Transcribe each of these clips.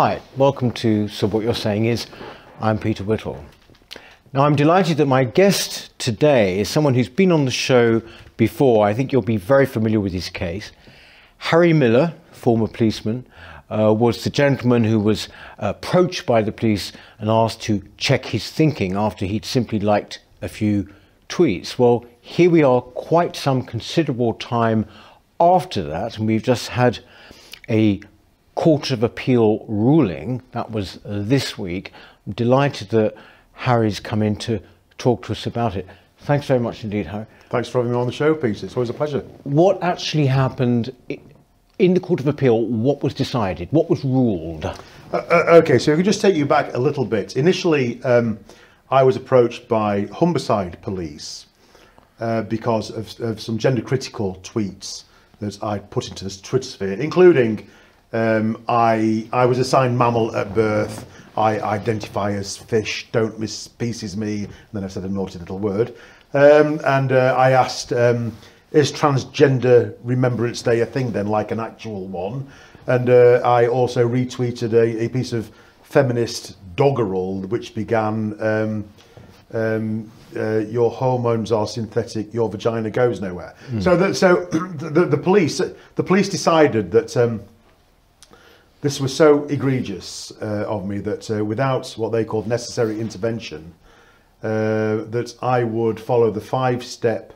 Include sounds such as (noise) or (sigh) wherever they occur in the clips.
Hi, welcome to So What You're Saying Is. I'm Peter Whittle. Now, I'm delighted that my guest today is someone who's been on the show before. I think you'll be very familiar with his case. Harry Miller, former policeman, uh, was the gentleman who was approached by the police and asked to check his thinking after he'd simply liked a few tweets. Well, here we are, quite some considerable time after that, and we've just had a Court of Appeal ruling that was this week. I'm delighted that Harry's come in to talk to us about it. Thanks very much indeed, Harry. Thanks for having me on the show, Peter. It's always a pleasure. What actually happened in the Court of Appeal? What was decided? What was ruled? Uh, uh, okay, so if we just take you back a little bit. Initially, um, I was approached by Humberside Police uh, because of, of, some gender critical tweets that I put into the Twitter sphere, including um, I, I was assigned mammal at birth. I identify as fish, don't mis-species me. And then I said a naughty little word. Um, and uh, I asked, um, is Transgender Remembrance Day a thing then, like an actual one? And uh, I also retweeted a, a piece of feminist doggerel which began, um, um, uh, your hormones are synthetic, your vagina goes nowhere. Mm. So, that, so (clears throat) the, the police, the police decided that um, this was so egregious uh, of me that uh, without what they called necessary intervention, uh, that I would follow the five-step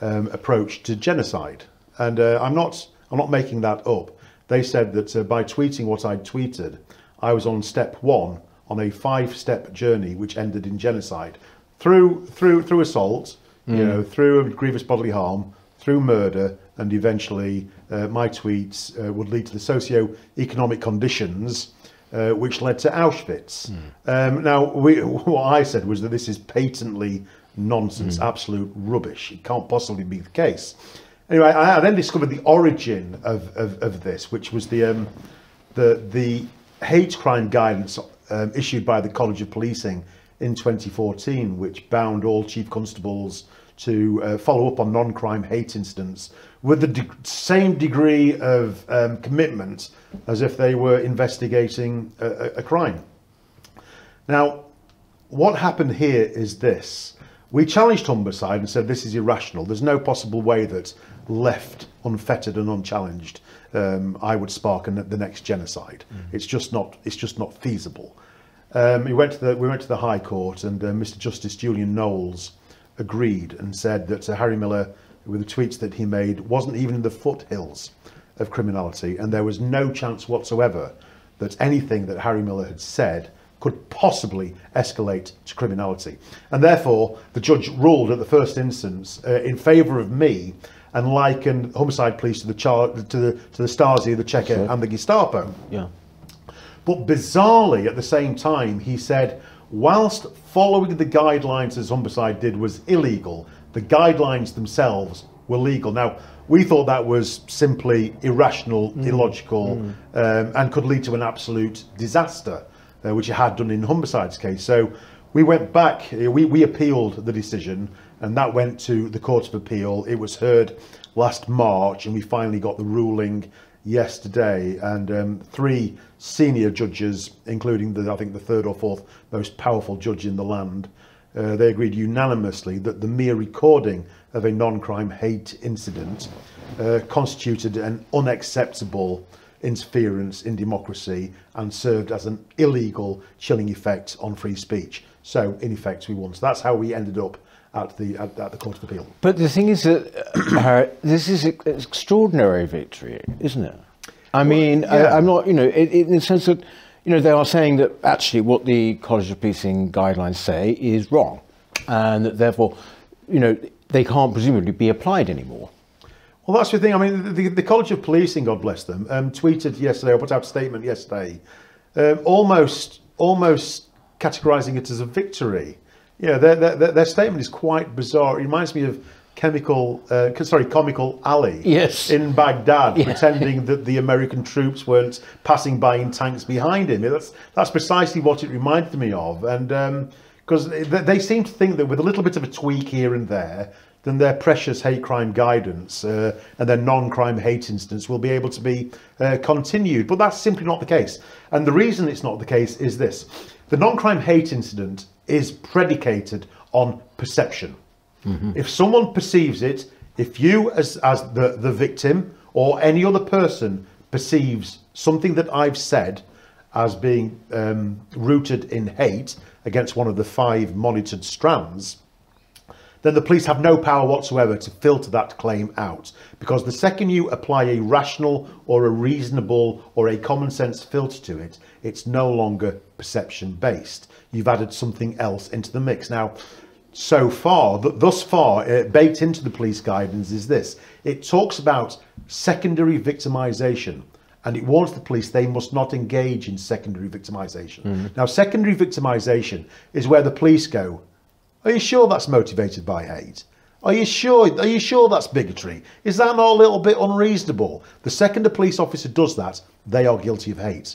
um, approach to genocide. And uh, I'm not I'm not making that up. They said that uh, by tweeting what I'd tweeted, I was on step one on a five-step journey which ended in genocide through through through assault, mm. you know, through grievous bodily harm, through murder, and eventually uh, my tweets uh, would lead to the socio-economic conditions uh, which led to Auschwitz. Mm. Um, now, we, (laughs) what I said was that this is patently nonsense, mm. absolute rubbish. It can't possibly be the case. Anyway, I, I then discovered the origin of, of, of this, which was the, um, the, the hate crime guidance um, issued by the College of Policing in 2014, which bound all chief constables to uh, follow up on non-crime hate incidents with the de same degree of um, commitment as if they were investigating a, a, crime. Now, what happened here is this. We challenged Humberside and said this is irrational. There's no possible way that left unfettered and unchallenged um, I would spark an, the next genocide. Mm. It's just not. It's just not feasible. Um, we went to the we went to the High Court and uh, Mr. Justice Julian Knowles agreed and said that Sir Harry Miller, with the tweets that he made, wasn't even in the foothills of criminality, and there was no chance whatsoever that anything that Harry Miller had said could possibly escalate to criminality. And therefore, the judge ruled at the first instance uh, in favour of me and likened Humberside police to the char- to the to the Stasi, the Cheka, sure. and the Gestapo. Yeah. But bizarrely, at the same time, he said whilst following the guidelines as Humberside did was illegal, the guidelines themselves were legal. Now, we thought that was simply irrational, mm. illogical, mm. Um, and could lead to an absolute disaster, uh, which it had done in Humberside's case. So we went back, uh, we, we appealed the decision, and that went to the Court of Appeal. It was heard last March, and we finally got the ruling yesterday, and um, three senior judges, including the I think the third or fourth most powerful judge in the land, uh, they agreed unanimously that the mere recording of a non-crime hate incident uh, constituted an unacceptable interference in democracy and served as an illegal chilling effect on free speech. So in effect, we won. So that's how we ended up at the at, at the Court of Appeal. But the thing is that uh, (coughs) this is an extraordinary victory, isn't it? I mean, well, yeah. I, am not, you know, it, it, in the sense that, you know, they are saying that actually what the College of Policing guidelines say is wrong, and that therefore, you know, they can't presumably be applied anymore. Well, that's the thing. I mean, the, the College of Policing, God bless them, um, tweeted yesterday or put out a statement yesterday, um, almost almost categorising it as a victory. Yeah, their, their, their statement is quite bizarre. It reminds me of chemical, uh, sorry, comical Ali yes. in Baghdad, yeah. pretending that the American troops weren't passing by in tanks behind him. That's that's precisely what it reminded me of. And um, because they, they seem to think that with a little bit of a tweak here and there, then their precious hate crime guidance uh, and their non-crime hate incidents will be able to be uh, continued. But that's simply not the case. And the reason it's not the case is this: the non-crime hate incident is predicated on perception. If someone perceives it, if you as as the, the victim or any other person perceives something that I've said as being um, rooted in hate against one of the five monitored strands, then the police have no power whatsoever to filter that claim out. Because the second you apply a rational or a reasonable or a common sense filter to it, it's no longer perception based. You've added something else into the mix. Now, so far, th- thus far, uh, baked into the police guidance is this it talks about secondary victimization. And it warns the police they must not engage in secondary victimization. Now, secondary victimization is where the police go, are you sure that's motivated by hate? Are you sure? Are you sure that's bigotry? Is that not a little bit unreasonable? The second a police officer does that, they are guilty of hate.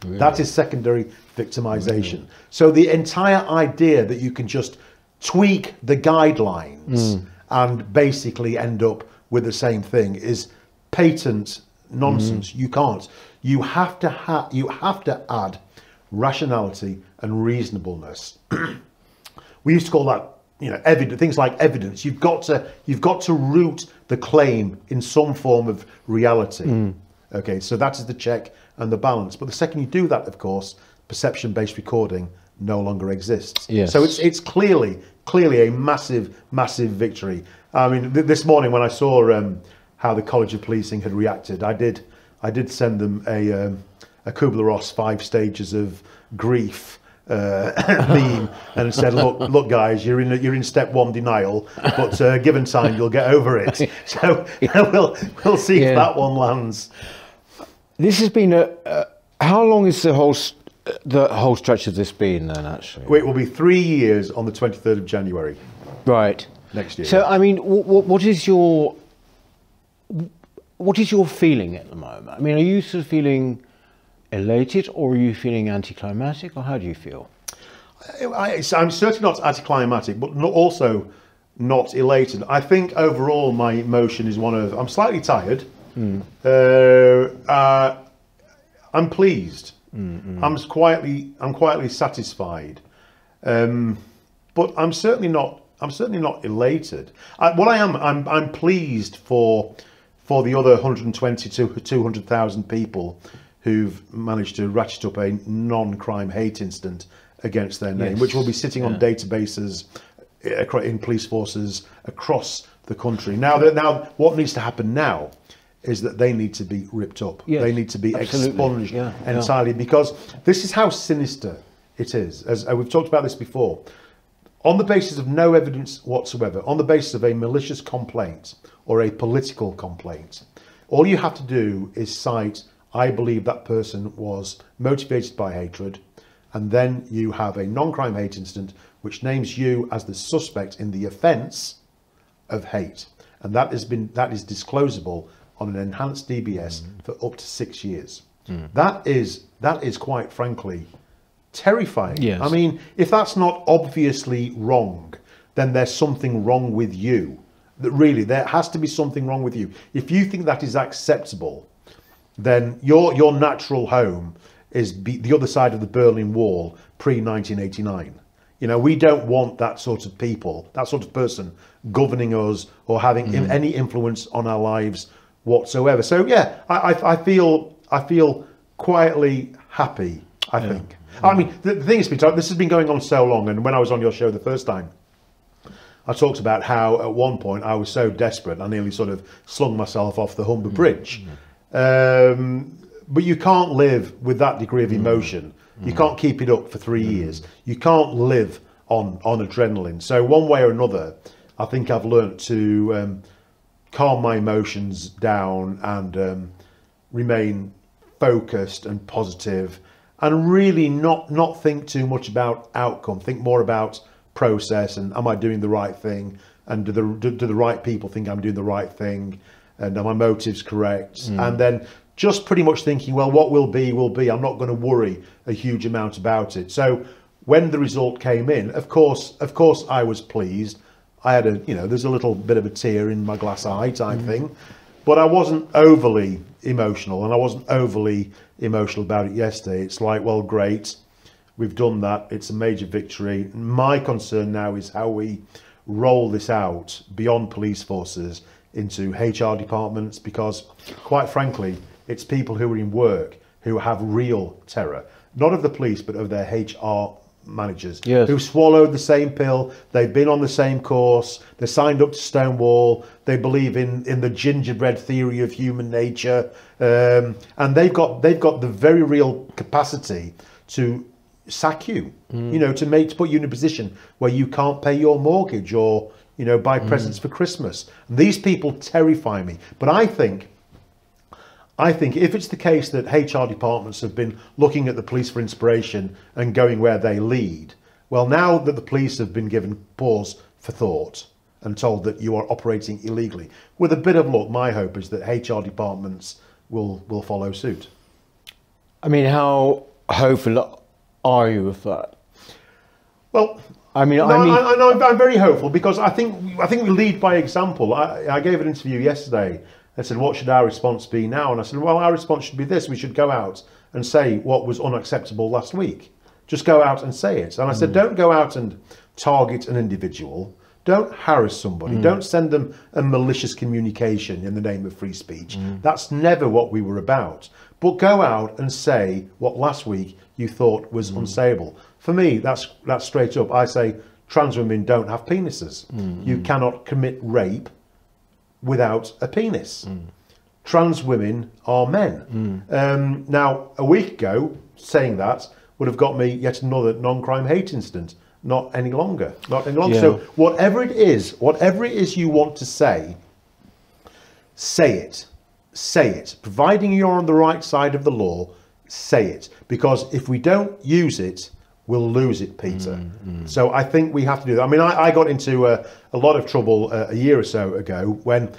That is secondary victimization. So the entire idea that you can just tweak the guidelines mm. and basically end up with the same thing is patent nonsense. Mm-hmm. You can't. You have to ha- you have to add rationality and reasonableness. (clears throat) We used to call that you know evidence things like evidence. You've got to you've got to root the claim in some form of reality mm. Okay, so that is the check and the balance. But the second you do that, of course, perception-based recording no longer exists. Yes. So it's it's clearly clearly a massive massive victory. I mean, th this morning when I saw um, how the College of Policing had reacted, I did I did send them a um, a Kubler Ross five stages of grief uh, (coughs) meme and said, "Look, look, guys, you're in you're in step one denial, but uh, given time, you'll get over it." (laughs) (laughs) So we'll we'll see Yeah. if that one lands. This has been a. Uh, how long is the whole the whole stretch of this been then? Actually, It will be three years on the 23rd of January right. next year. So I mean, what is your what is your feeling at the moment? I mean, are you sort of feeling elated, or are you feeling anticlimactic, or how do you feel? I, I'm certainly not anticlimactic, but not also not elated. I think overall my emotion is one of I'm slightly tired. Uh, uh, I'm pleased. I'm quietly I'm quietly satisfied, um, but I'm certainly not I'm certainly not elated. I, what I am I'm I'm pleased for for the other 120 to 200,000 people who've managed to ratchet up a non-crime hate incident against their name, Yes. which will be sitting on databases uh, in police forces across the country. Now, that now what needs to happen now is that they need to be ripped up. Yes, they need to be absolutely. expunged Yeah, yeah. entirely because this is how sinister it is. As uh, we've talked about this before, on the basis of no evidence whatsoever, on the basis of a malicious complaint or a political complaint, all you have to do is cite, I believe that person was motivated by hatred, and then you have a non crime hate incident which names you as the suspect in the offence of hate. And that has been that is disclosable on an enhanced DBS mm. for up to six years. Mm. That is that is quite frankly terrifying. Yes. I mean, if that's not obviously wrong, then there's something wrong with you. That really, there has to be something wrong with you. If you think that is acceptable, then your your natural home is be, the other side of the Berlin Wall pre 1989. You know, we don't want that sort of people, that sort of person governing us or having in, mm-hmm. any influence on our lives whatsoever. So yeah, I, I, I feel I feel quietly happy. I think. I mean, the, the thing is, Peter, this has been going on so long, and when I was on your show the first time, I talked about how at one point I was so desperate I nearly sort of slung myself off the Humber mm-hmm. Bridge. Mm-hmm. Um, but you can't live with that degree of emotion. You can't keep it up for three years. You can't live on on adrenaline. So one way or another, I think I've learnt to um, calm my emotions down and um, remain focused and positive and really not not think too much about outcome think more about process and am i doing the right thing and do the do, do the right people think i'm doing the right thing Uh, and are my motives correct hmm. and then just pretty much thinking well what will be will be i'm not going to worry a huge amount about it so when the result came in, of course, of course, I was pleased. I had a, you know, there's a little bit of a tear in my glass eye type hmm. thing, but I wasn't overly emotional, and I wasn't overly emotional about it yesterday. It's like, well, great, we've done that. It's a major victory. My concern now is how we roll this out beyond police forces into HR departments, because, quite frankly, it's people who are in work who have real terror, not of the police, but of their HR managers Yes. who swallowed the same pill. They've been on the same course. They signed up to Stonewall. They believe in, in the gingerbread theory of human nature, um, and they've got they've got the very real capacity to sack you. You know, to make to put you in a position where you can't pay your mortgage or you know buy mm. presents for Christmas. These people terrify me. But I think I think if it's the case that HR departments have been looking at the police for inspiration and going where they lead, well, now that the police have been given pause for thought and told that you are operating illegally, with a bit of luck, my hope is that HR departments will will follow suit. I mean, how hopeful are you of that? Well, I mean, no, I mean, I, I know, I'm very hopeful because I think I think we lead by example. I, I gave an interview yesterday. I said, "What should our response be now?" And I said, "Well, our response should be this: we should go out and say what was unacceptable last week. Just go out and say it." And I said, mm. "Don't go out and target an individual. Don't harass somebody. Mm. Don't send them a malicious communication in the name of free speech. Mm. That's never what we were about. But go out and say what last week you thought was unsayable. For me, that's that's straight up. I say trans women don't have penises. You mm. cannot commit rape without a penis. Mm. Trans women are men. Mm. Um, now, a week ago, saying that would have got me yet another non-crime hate incident. Not any longer. Not any longer. Yeah. So whatever it is, whatever it is you want to say, say it. Say it. Providing you're on the right side of the law, say it. Because if we don't use it, we'll lose it, Peter. Mm, mm. So I think we have to do that. I mean, I, I got into a, a lot of trouble uh, a year or so ago when,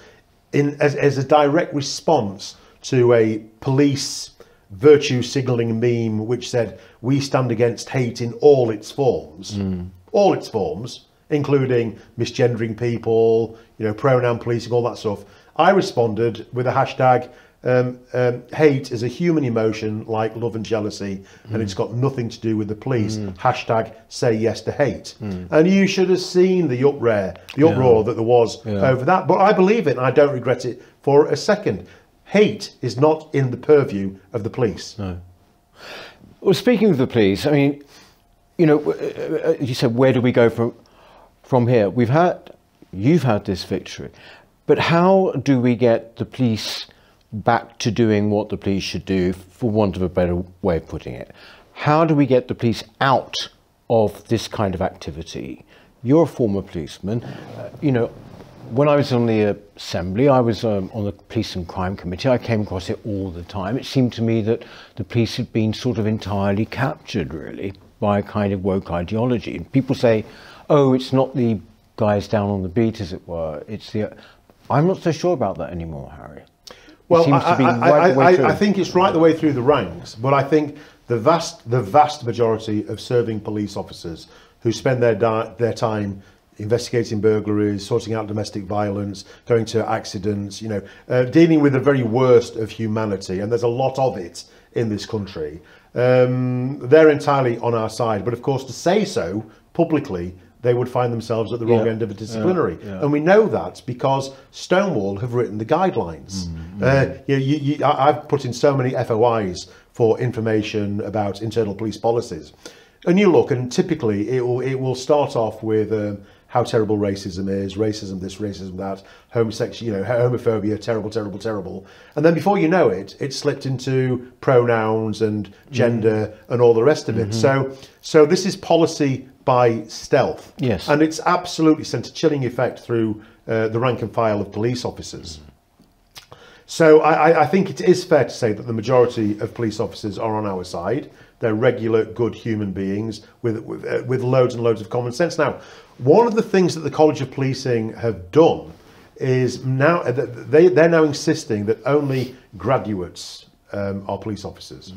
in as, as a direct response to a police virtue signalling meme which said, We stand against hate in all its forms, mm. all its forms, including misgendering people, you know, pronoun policing, all that stuff. I responded with a hashtag. Um, um, hate is a human emotion like love and jealousy, and it's got nothing to do with the police. Hashtag say yes to hate. And you should have seen the uproar, the uproar that there was over that. But I believe it, and I don't regret it for a second. Hate is not in the purview of the police. well, speaking of the police, I mean, you know, uh, uh, you said where do we go from from here? We've had, you've had this victory, but how do we get the police back to doing what the police should do, for want of a better way of putting it? How do we get the police out of this kind of activity? You're a former policeman, uh, you know. When I was on the assembly, I was um, on the police and crime committee. I came across it all the time. It seemed to me that the police had been sort of entirely captured, really, by a kind of woke ideology. And people say, "Oh, it's not the guys down on the beat, as it were. It's the." I'm not so sure about that anymore, Harry. Well, seems I, to be I, right I, way through. I think it's right the way through the ranks, but I think the vast, the vast majority of serving police officers who spend their di- their time investigating burglaries, sorting out domestic violence, going to accidents, you know, uh, dealing with the very worst of humanity, and there's a lot of it in this country. Um, they're entirely on our side, but of course, to say so publicly. They would find themselves at the wrong Yeah. end of a disciplinary, yeah. and we know that because Stonewall have written the guidelines. Uh, you, you, you, I- I've put in so many FOIs for information about internal police policies, and you look, and typically it will it will start off with um, how terrible racism is, racism this, racism that, homosexual, you know, homophobia, terrible, terrible, terrible, and then before you know it, it's slipped into pronouns and gender and all the rest of it. So, so this is policy by stealth. Yes. And it's absolutely sent a chilling effect through uh, the rank and file of police officers. So I, I- think it is fair to say that the majority of police officers are on our side. They're regular, good human beings with with, uh, with loads and loads of common sense. Now, one of the things that the College of Policing have done is now uh, they they're now insisting that only graduates um, are police officers.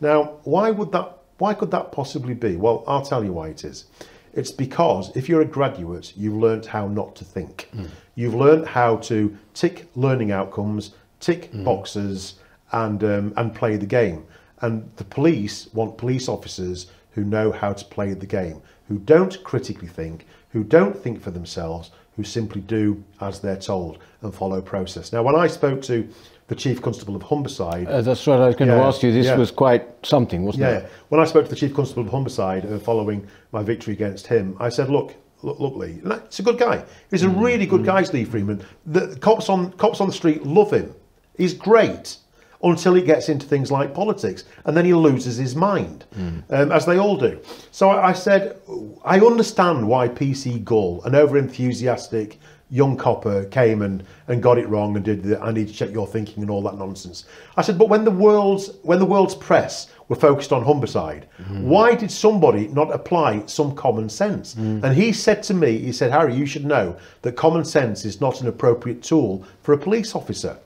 Now, why would that Why could that possibly be? Well, I'll tell you why it is. It's because if you're a graduate, you've learned how not to think. You've learned how to tick learning outcomes, tick boxes, and um, and play the game. And the police want police officers who know how to play the game, who don't critically think, who don't think for themselves, who simply do as they're told and follow process. Now, when I spoke to the chief constable of Humberside, Uh, that's what I was going to ask you. This yeah. was quite something, wasn't yeah, it? when I spoke to the chief constable of Humberside uh, following my victory against him, I said, "Look, look, look, Lee, it's a good guy. He's a really good guy, Lee Freeman. The cops on cops on the street love him. He's great." Until he gets into things like politics, and then he loses his mind, hmm. um, as they all do. So I, I said, I understand why PC Gul, an over-enthusiastic young copper, came and, and got it wrong and did the I need to check your thinking and all that nonsense. I said, but when the world's when the world's press were focused on Humberside, hmm. why did somebody not apply some common sense? Hmm. And he said to me, he said, Harry, you should know that common sense is not an appropriate tool for a police officer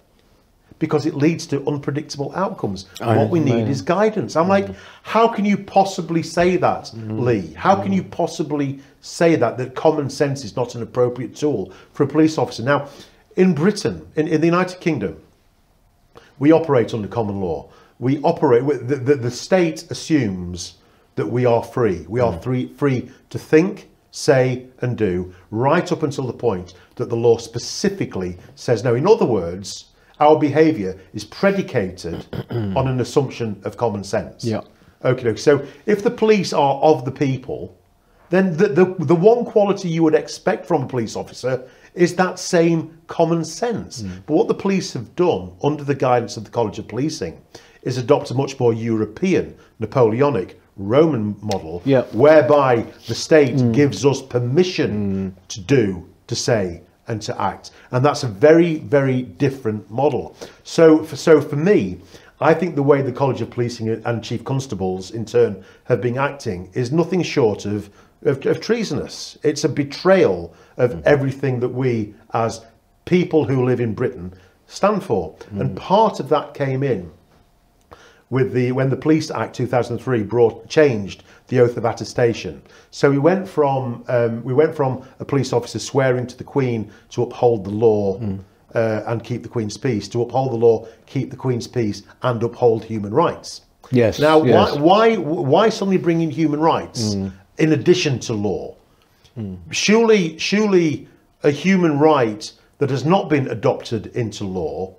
because it leads to unpredictable outcomes. I what we need is guidance. I'm like, how can you possibly say that, mm-hmm. Lee? How can you mm-hmm. possibly say that, that common sense is not an appropriate tool for a police officer? Now, in Britain, in, in the United Kingdom, we operate under common law. We operate, with- the, the, the state assumes that we are free. We are mm. free, free to think, say, and do, right up until the point that the law specifically says no. In other words, our behaviour is predicated (clears throat) on an assumption of common sense. Yeah. Okay, so if the police are of the people, then the, the, the one quality you would expect from a police officer is that same common sense. Mm. But what the police have done under the guidance of the College of Policing is adopt a much more European, Napoleonic, Roman model, Yeah. whereby the state mm. gives us permission mm. to do, to say, and to act. And that's a very, very different model. So, for, so for me, I think the way the College of Policing and Chief Constables, in turn, have been acting is nothing short of, of, of treasonous. It's a betrayal of mm-hmm. everything that we, as people who live in Britain, stand for. And mm. part of that came in with the when the Police Act 2003 brought changed the oath of attestation. So we went from um, we went from a police officer swearing to the Queen to uphold the law uh, and keep the Queen's peace to uphold the law, keep the Queen's peace, and uphold human rights. Yes, Now, yes. why why why suddenly bring in human rights in addition to law? Surely, surely, a human right that has not been adopted into law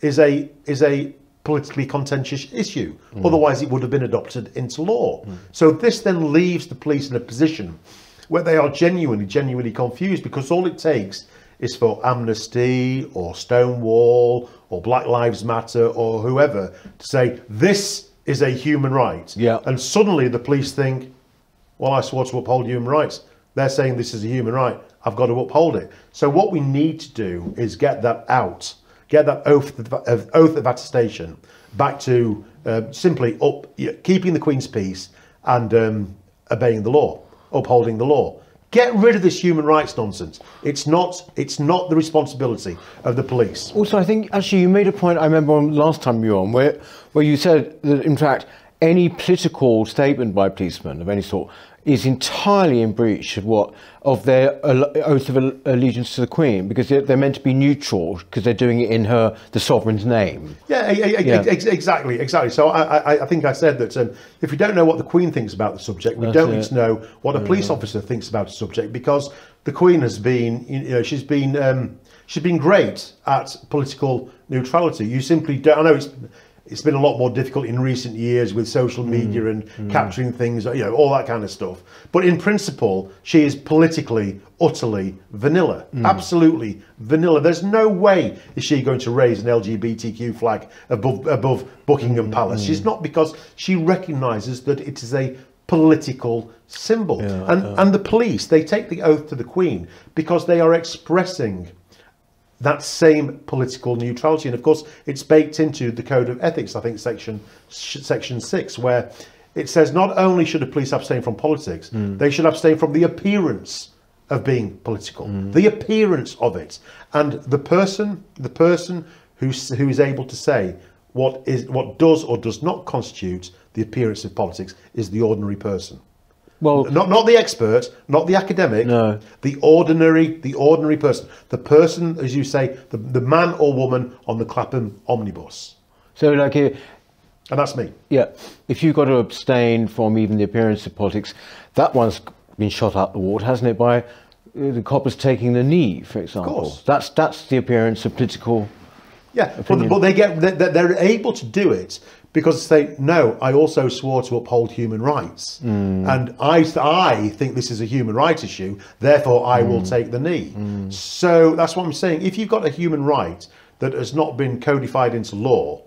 is a is a politically contentious issue. Otherwise, it would have been adopted into law. So this then leaves the police in a position where they are genuinely, genuinely confused because all it takes is for Amnesty or Stonewall or Black Lives Matter or whoever to say this is a human right. Yeah. And suddenly the police think, well, I swore to uphold human rights. They're saying this is a human right. I've got to uphold it. So what we need to do is get that out, get that oath of, oath of attestation back to uh, simply up, keeping the Queen's peace and um, obeying the law, upholding the law. Get rid of this human rights nonsense. It's not. It's not the responsibility of the police. Also, I think actually you made a point. I remember last time you were on where where you said that in fact any political statement by policemen of any sort is entirely in breach of what of their oath of allegiance to the Queen because they're, they're meant to be neutral because they're doing it in her the sovereign's name. Yeah, Yeah. ex- exactly, exactly. So I, I, I think I said that um, if we don't know what the Queen thinks about the subject, we That's don't it. need to know what a police officer thinks about the subject because the Queen has been, you know, she's been, um, she's been great at political neutrality. You simply don't. I know it's. It's been a lot more difficult in recent years with social mm. media and mm. capturing things, you know, all that kind of stuff. But in principle, she is politically, utterly vanilla. Mm. Absolutely vanilla. There's no way is she going to raise an LGBTQ flag above above Buckingham Palace. She's not because she recognises that it is a political symbol. and and the police, they take the oath to the Queen because they are expressing that same political neutrality. And of course, it's baked into the Code of Ethics, I think, section section six, where it says not only should the police abstain from politics, hmm. they should abstain from the appearance of being political, hmm. the appearance of it, and the person, the person who who is able to say what is what does or does not constitute the appearance of politics is the ordinary person. Well, Not not the expert, not the academic. No. The ordinary, the ordinary person, the person, as you say, the, the man or woman on the Clapham omnibus, so like, uh, and that's me. yeah, if you've got to abstain from even the appearance of politics, that one's been shot out the water, hasn't it? By uh, the coppers taking the knee, for example. course. That's that's the appearance of political. Yeah, but, they get they- they- they're able to do it because they no. I also swore to uphold human rights, mm. and I I think this is a human rights issue. Therefore, I will mm. take the knee. Mm. So that's what I'm saying. If you've got a human right that has not been codified into law.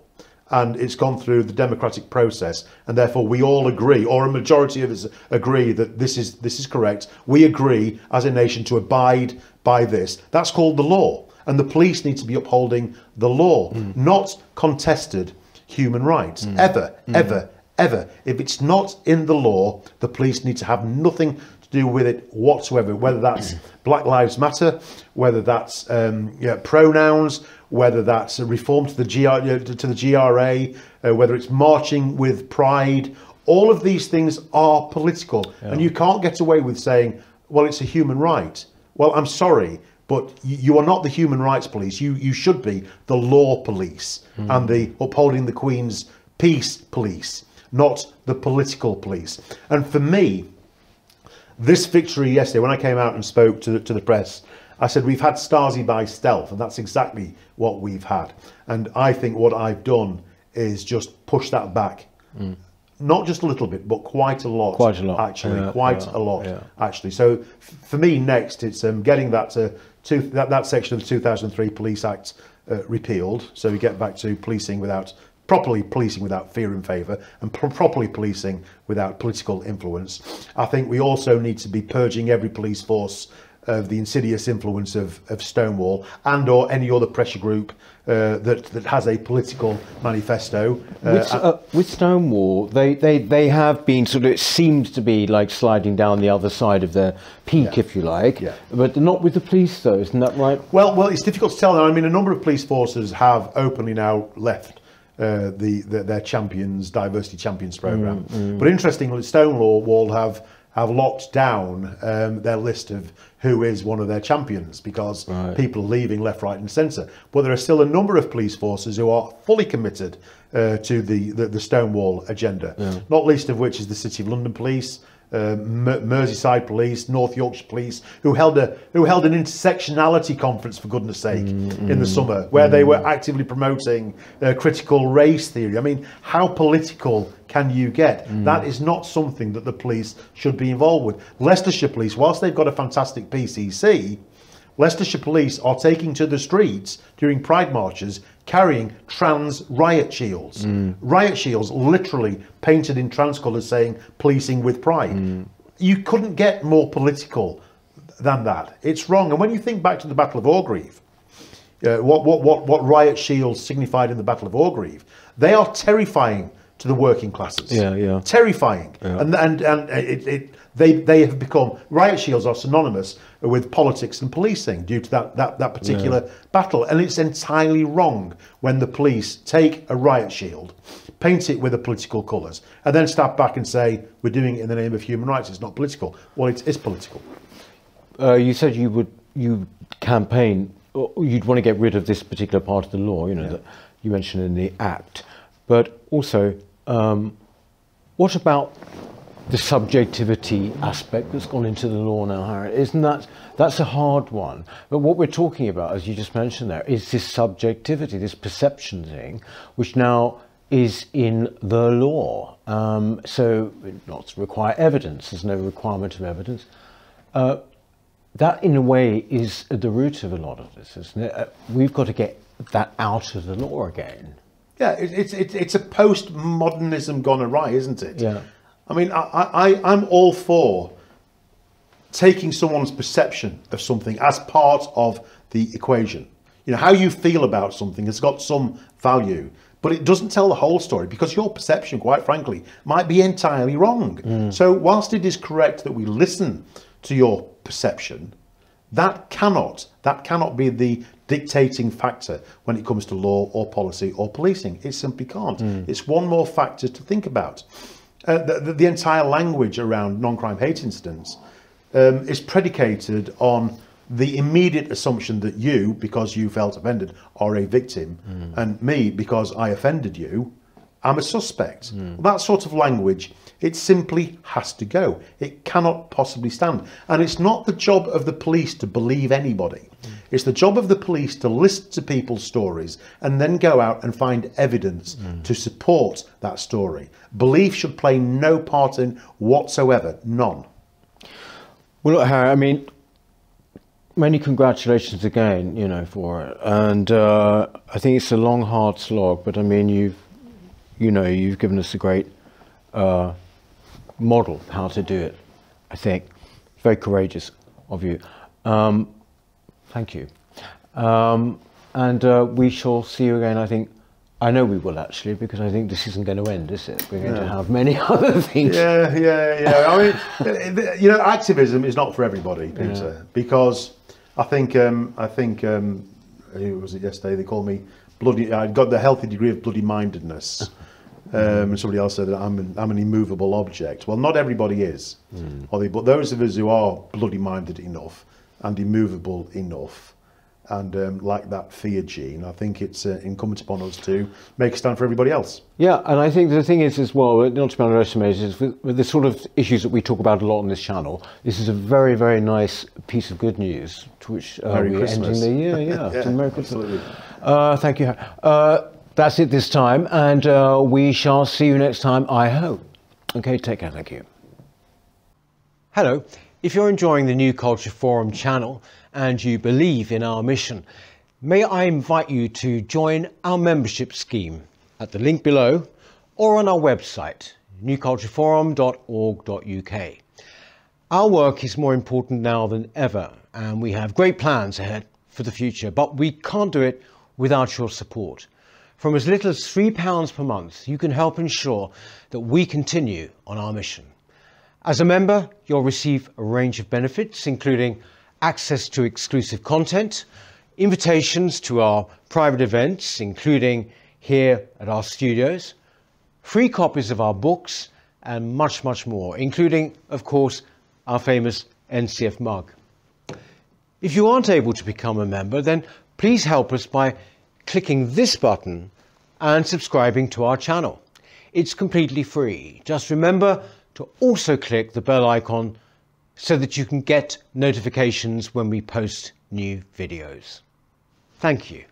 And it's gone through the democratic process, and therefore we all agree, or a majority of us agree that this is this is correct. We agree as a nation to abide by this. That's called the law and the police need to be upholding the law, not contested human rights. Ever, ever, ever. If it's not in the law, the police need to have nothing to do with it whatsoever. Whether that's Black Lives Matter, whether that's um, yeah, pronouns, whether that's a reform to the GR, to the GRA, uh, whether it's marching with pride. All of these things are political, and you can't get away with saying, "Well, it's a human right." Well, I'm sorry, but you, you are not the human rights police. You you should be the law police and the upholding the Queen's peace police, not the political police. And for me, this victory yesterday, when I came out and spoke to the, to the press, I said we've had Stasi by stealth, and that's exactly what we've had. And I think what I've done is just push that back. Not just a little bit, but quite a lot. Quite a lot. actually, Yeah, quite yeah, a lot yeah. actually. So f- for me, next it's um, getting that, uh, two, that, that section of the 2003 Police Act uh, repealed, so we get back to policing without properly policing without fear and favour and pro properly policing without political influence. I think we also need to be purging every police force of the insidious influence of, of Stonewall and or any other pressure group uh, that that has a political manifesto. Uh, With, uh, with Stonewall, they, they, they have been sort of, it seems to be like sliding down the other side of the peak, Yeah. if you like. Yeah. But not with the police, though, isn't that right? Well, well, it's difficult to tell now. I mean, a number of police forces have openly now left uh, the, the their champions diversity champions program. But interestingly, Stonewall Wall have have locked down um, their list of who is one of their champions because right. people are leaving left, right, and centre. But there are still a number of police forces who are fully committed uh, to the, the, the Stonewall agenda, yeah. not least of which is the City of London Police, uh, Merseyside Police, North Yorkshire Police, who held a who held an intersectionality conference for goodness sake in the summer, where they were actively promoting uh, critical race theory. I mean, how political can you get? That is not something that the police should be involved with. Leicestershire Police, whilst they've got a fantastic PCC, Leicestershire Police are taking to the streets during Pride marches carrying trans riot shields. Riot shields literally painted in trans colours saying policing with pride. You couldn't get more political than that. It's wrong. And when you think back to the Battle of Orgreave, uh, what, what, what, what riot shields signified in the Battle of Orgreave, they are terrifying to the working classes. Yeah, yeah. Terrifying. And, and, and it, it, they, they have become, riot shields are synonymous with politics and policing due to that, that, that particular battle. And it's entirely wrong when the police take a riot shield, paint it with the political colours, and then step back and say, we're doing it in the name of human rights, it's not political. Well, it is political. Uh, you said you would you campaign, you'd want to get rid of this particular part of the law, you know, that you mentioned in the Act. But also, um, what about the subjectivity aspect that's gone into the law now, Harry? Isn't that that's a hard one? But what we're talking about, as you just mentioned there, is this subjectivity, this perception thing, which now is in the law. Um, so not require evidence. There's no requirement of evidence. Uh, that in a way is at the root of a lot of this, isn't it? Uh, we've got to get that out of the law again. Yeah, it's it's it's a postmodernism gone awry, isn't it? Yeah. I mean, I, I I'm all for taking someone's perception of something as part of the equation. You know, how you feel about something has got some value, but it doesn't tell the whole story because your perception, quite frankly, might be entirely wrong. Mm. So, whilst it is correct that we listen to your perception, that cannot that cannot be the dictating factor when it comes to law or policy or policing. It simply can't. Mm. It's one more factor to think about. Uh, the, the, entire language around non-crime hate incidents um, is predicated on the immediate assumption that you, because you felt offended, are a victim, and me, because I offended you, I'm a suspect. That sort of language, it simply has to go. It cannot possibly stand. And it's not the job of the police to believe anybody. It's the job of the police to listen to people's stories and then go out and find evidence to support that story. Belief should play no part in whatsoever, none. Well, look, Harry, I mean, many congratulations again, you know, for it. And uh, I think it's a long, hard slog, but I mean, you've, you know, you've given us a great uh, model how to do it. I think very courageous of you. Um, thank you. Um, and uh, we shall see you again. I think. I know we will actually, because I think this isn't going to end, is it? We're going to have many (laughs) other things. Yeah, yeah, yeah. I mean, (laughs) you know, activism is not for everybody, Peter, because I think, um, I think, um, who was it yesterday? They called me bloody. I'd got the healthy degree of bloody mindedness. (laughs) Um, and somebody else said that I'm an, I'm an immovable object. Well, not everybody is, are they? But those of us who are bloody minded enough and immovable enough, and um, like that fear gene, I think it's uh, incumbent upon us to make a stand for everybody else. Yeah, and I think the thing is as well, not to be underestimated, is with, with the sort of issues that we talk about a lot on this channel, this is a very, very nice piece of good news to which uh, Merry we're Christmas. ending the year. Yeah, (laughs) Yeah, so Merry Christmas. absolutely. Uh, thank you. Uh, that's it this time, and uh, we shall see you next time, I hope. Okay, take care. Thank you. Hello. If you're enjoying the New Culture Forum channel and you believe in our mission, may I invite you to join our membership scheme at the link below or on our website, newcultureforum.org.uk. Our work is more important now than ever, and we have great plans ahead for the future, but we can't do it without your support. From as little as £3 per month, you can help ensure that we continue on our mission. As a member, you'll receive a range of benefits, including access to exclusive content, invitations to our private events, including here at our studios, free copies of our books, and much, much more, including, of course, our famous NCF mug. If you aren't able to become a member, then please help us by clicking this button and subscribing to our channel. It's completely free. Just remember to also click the bell icon so that you can get notifications when we post new videos. Thank you.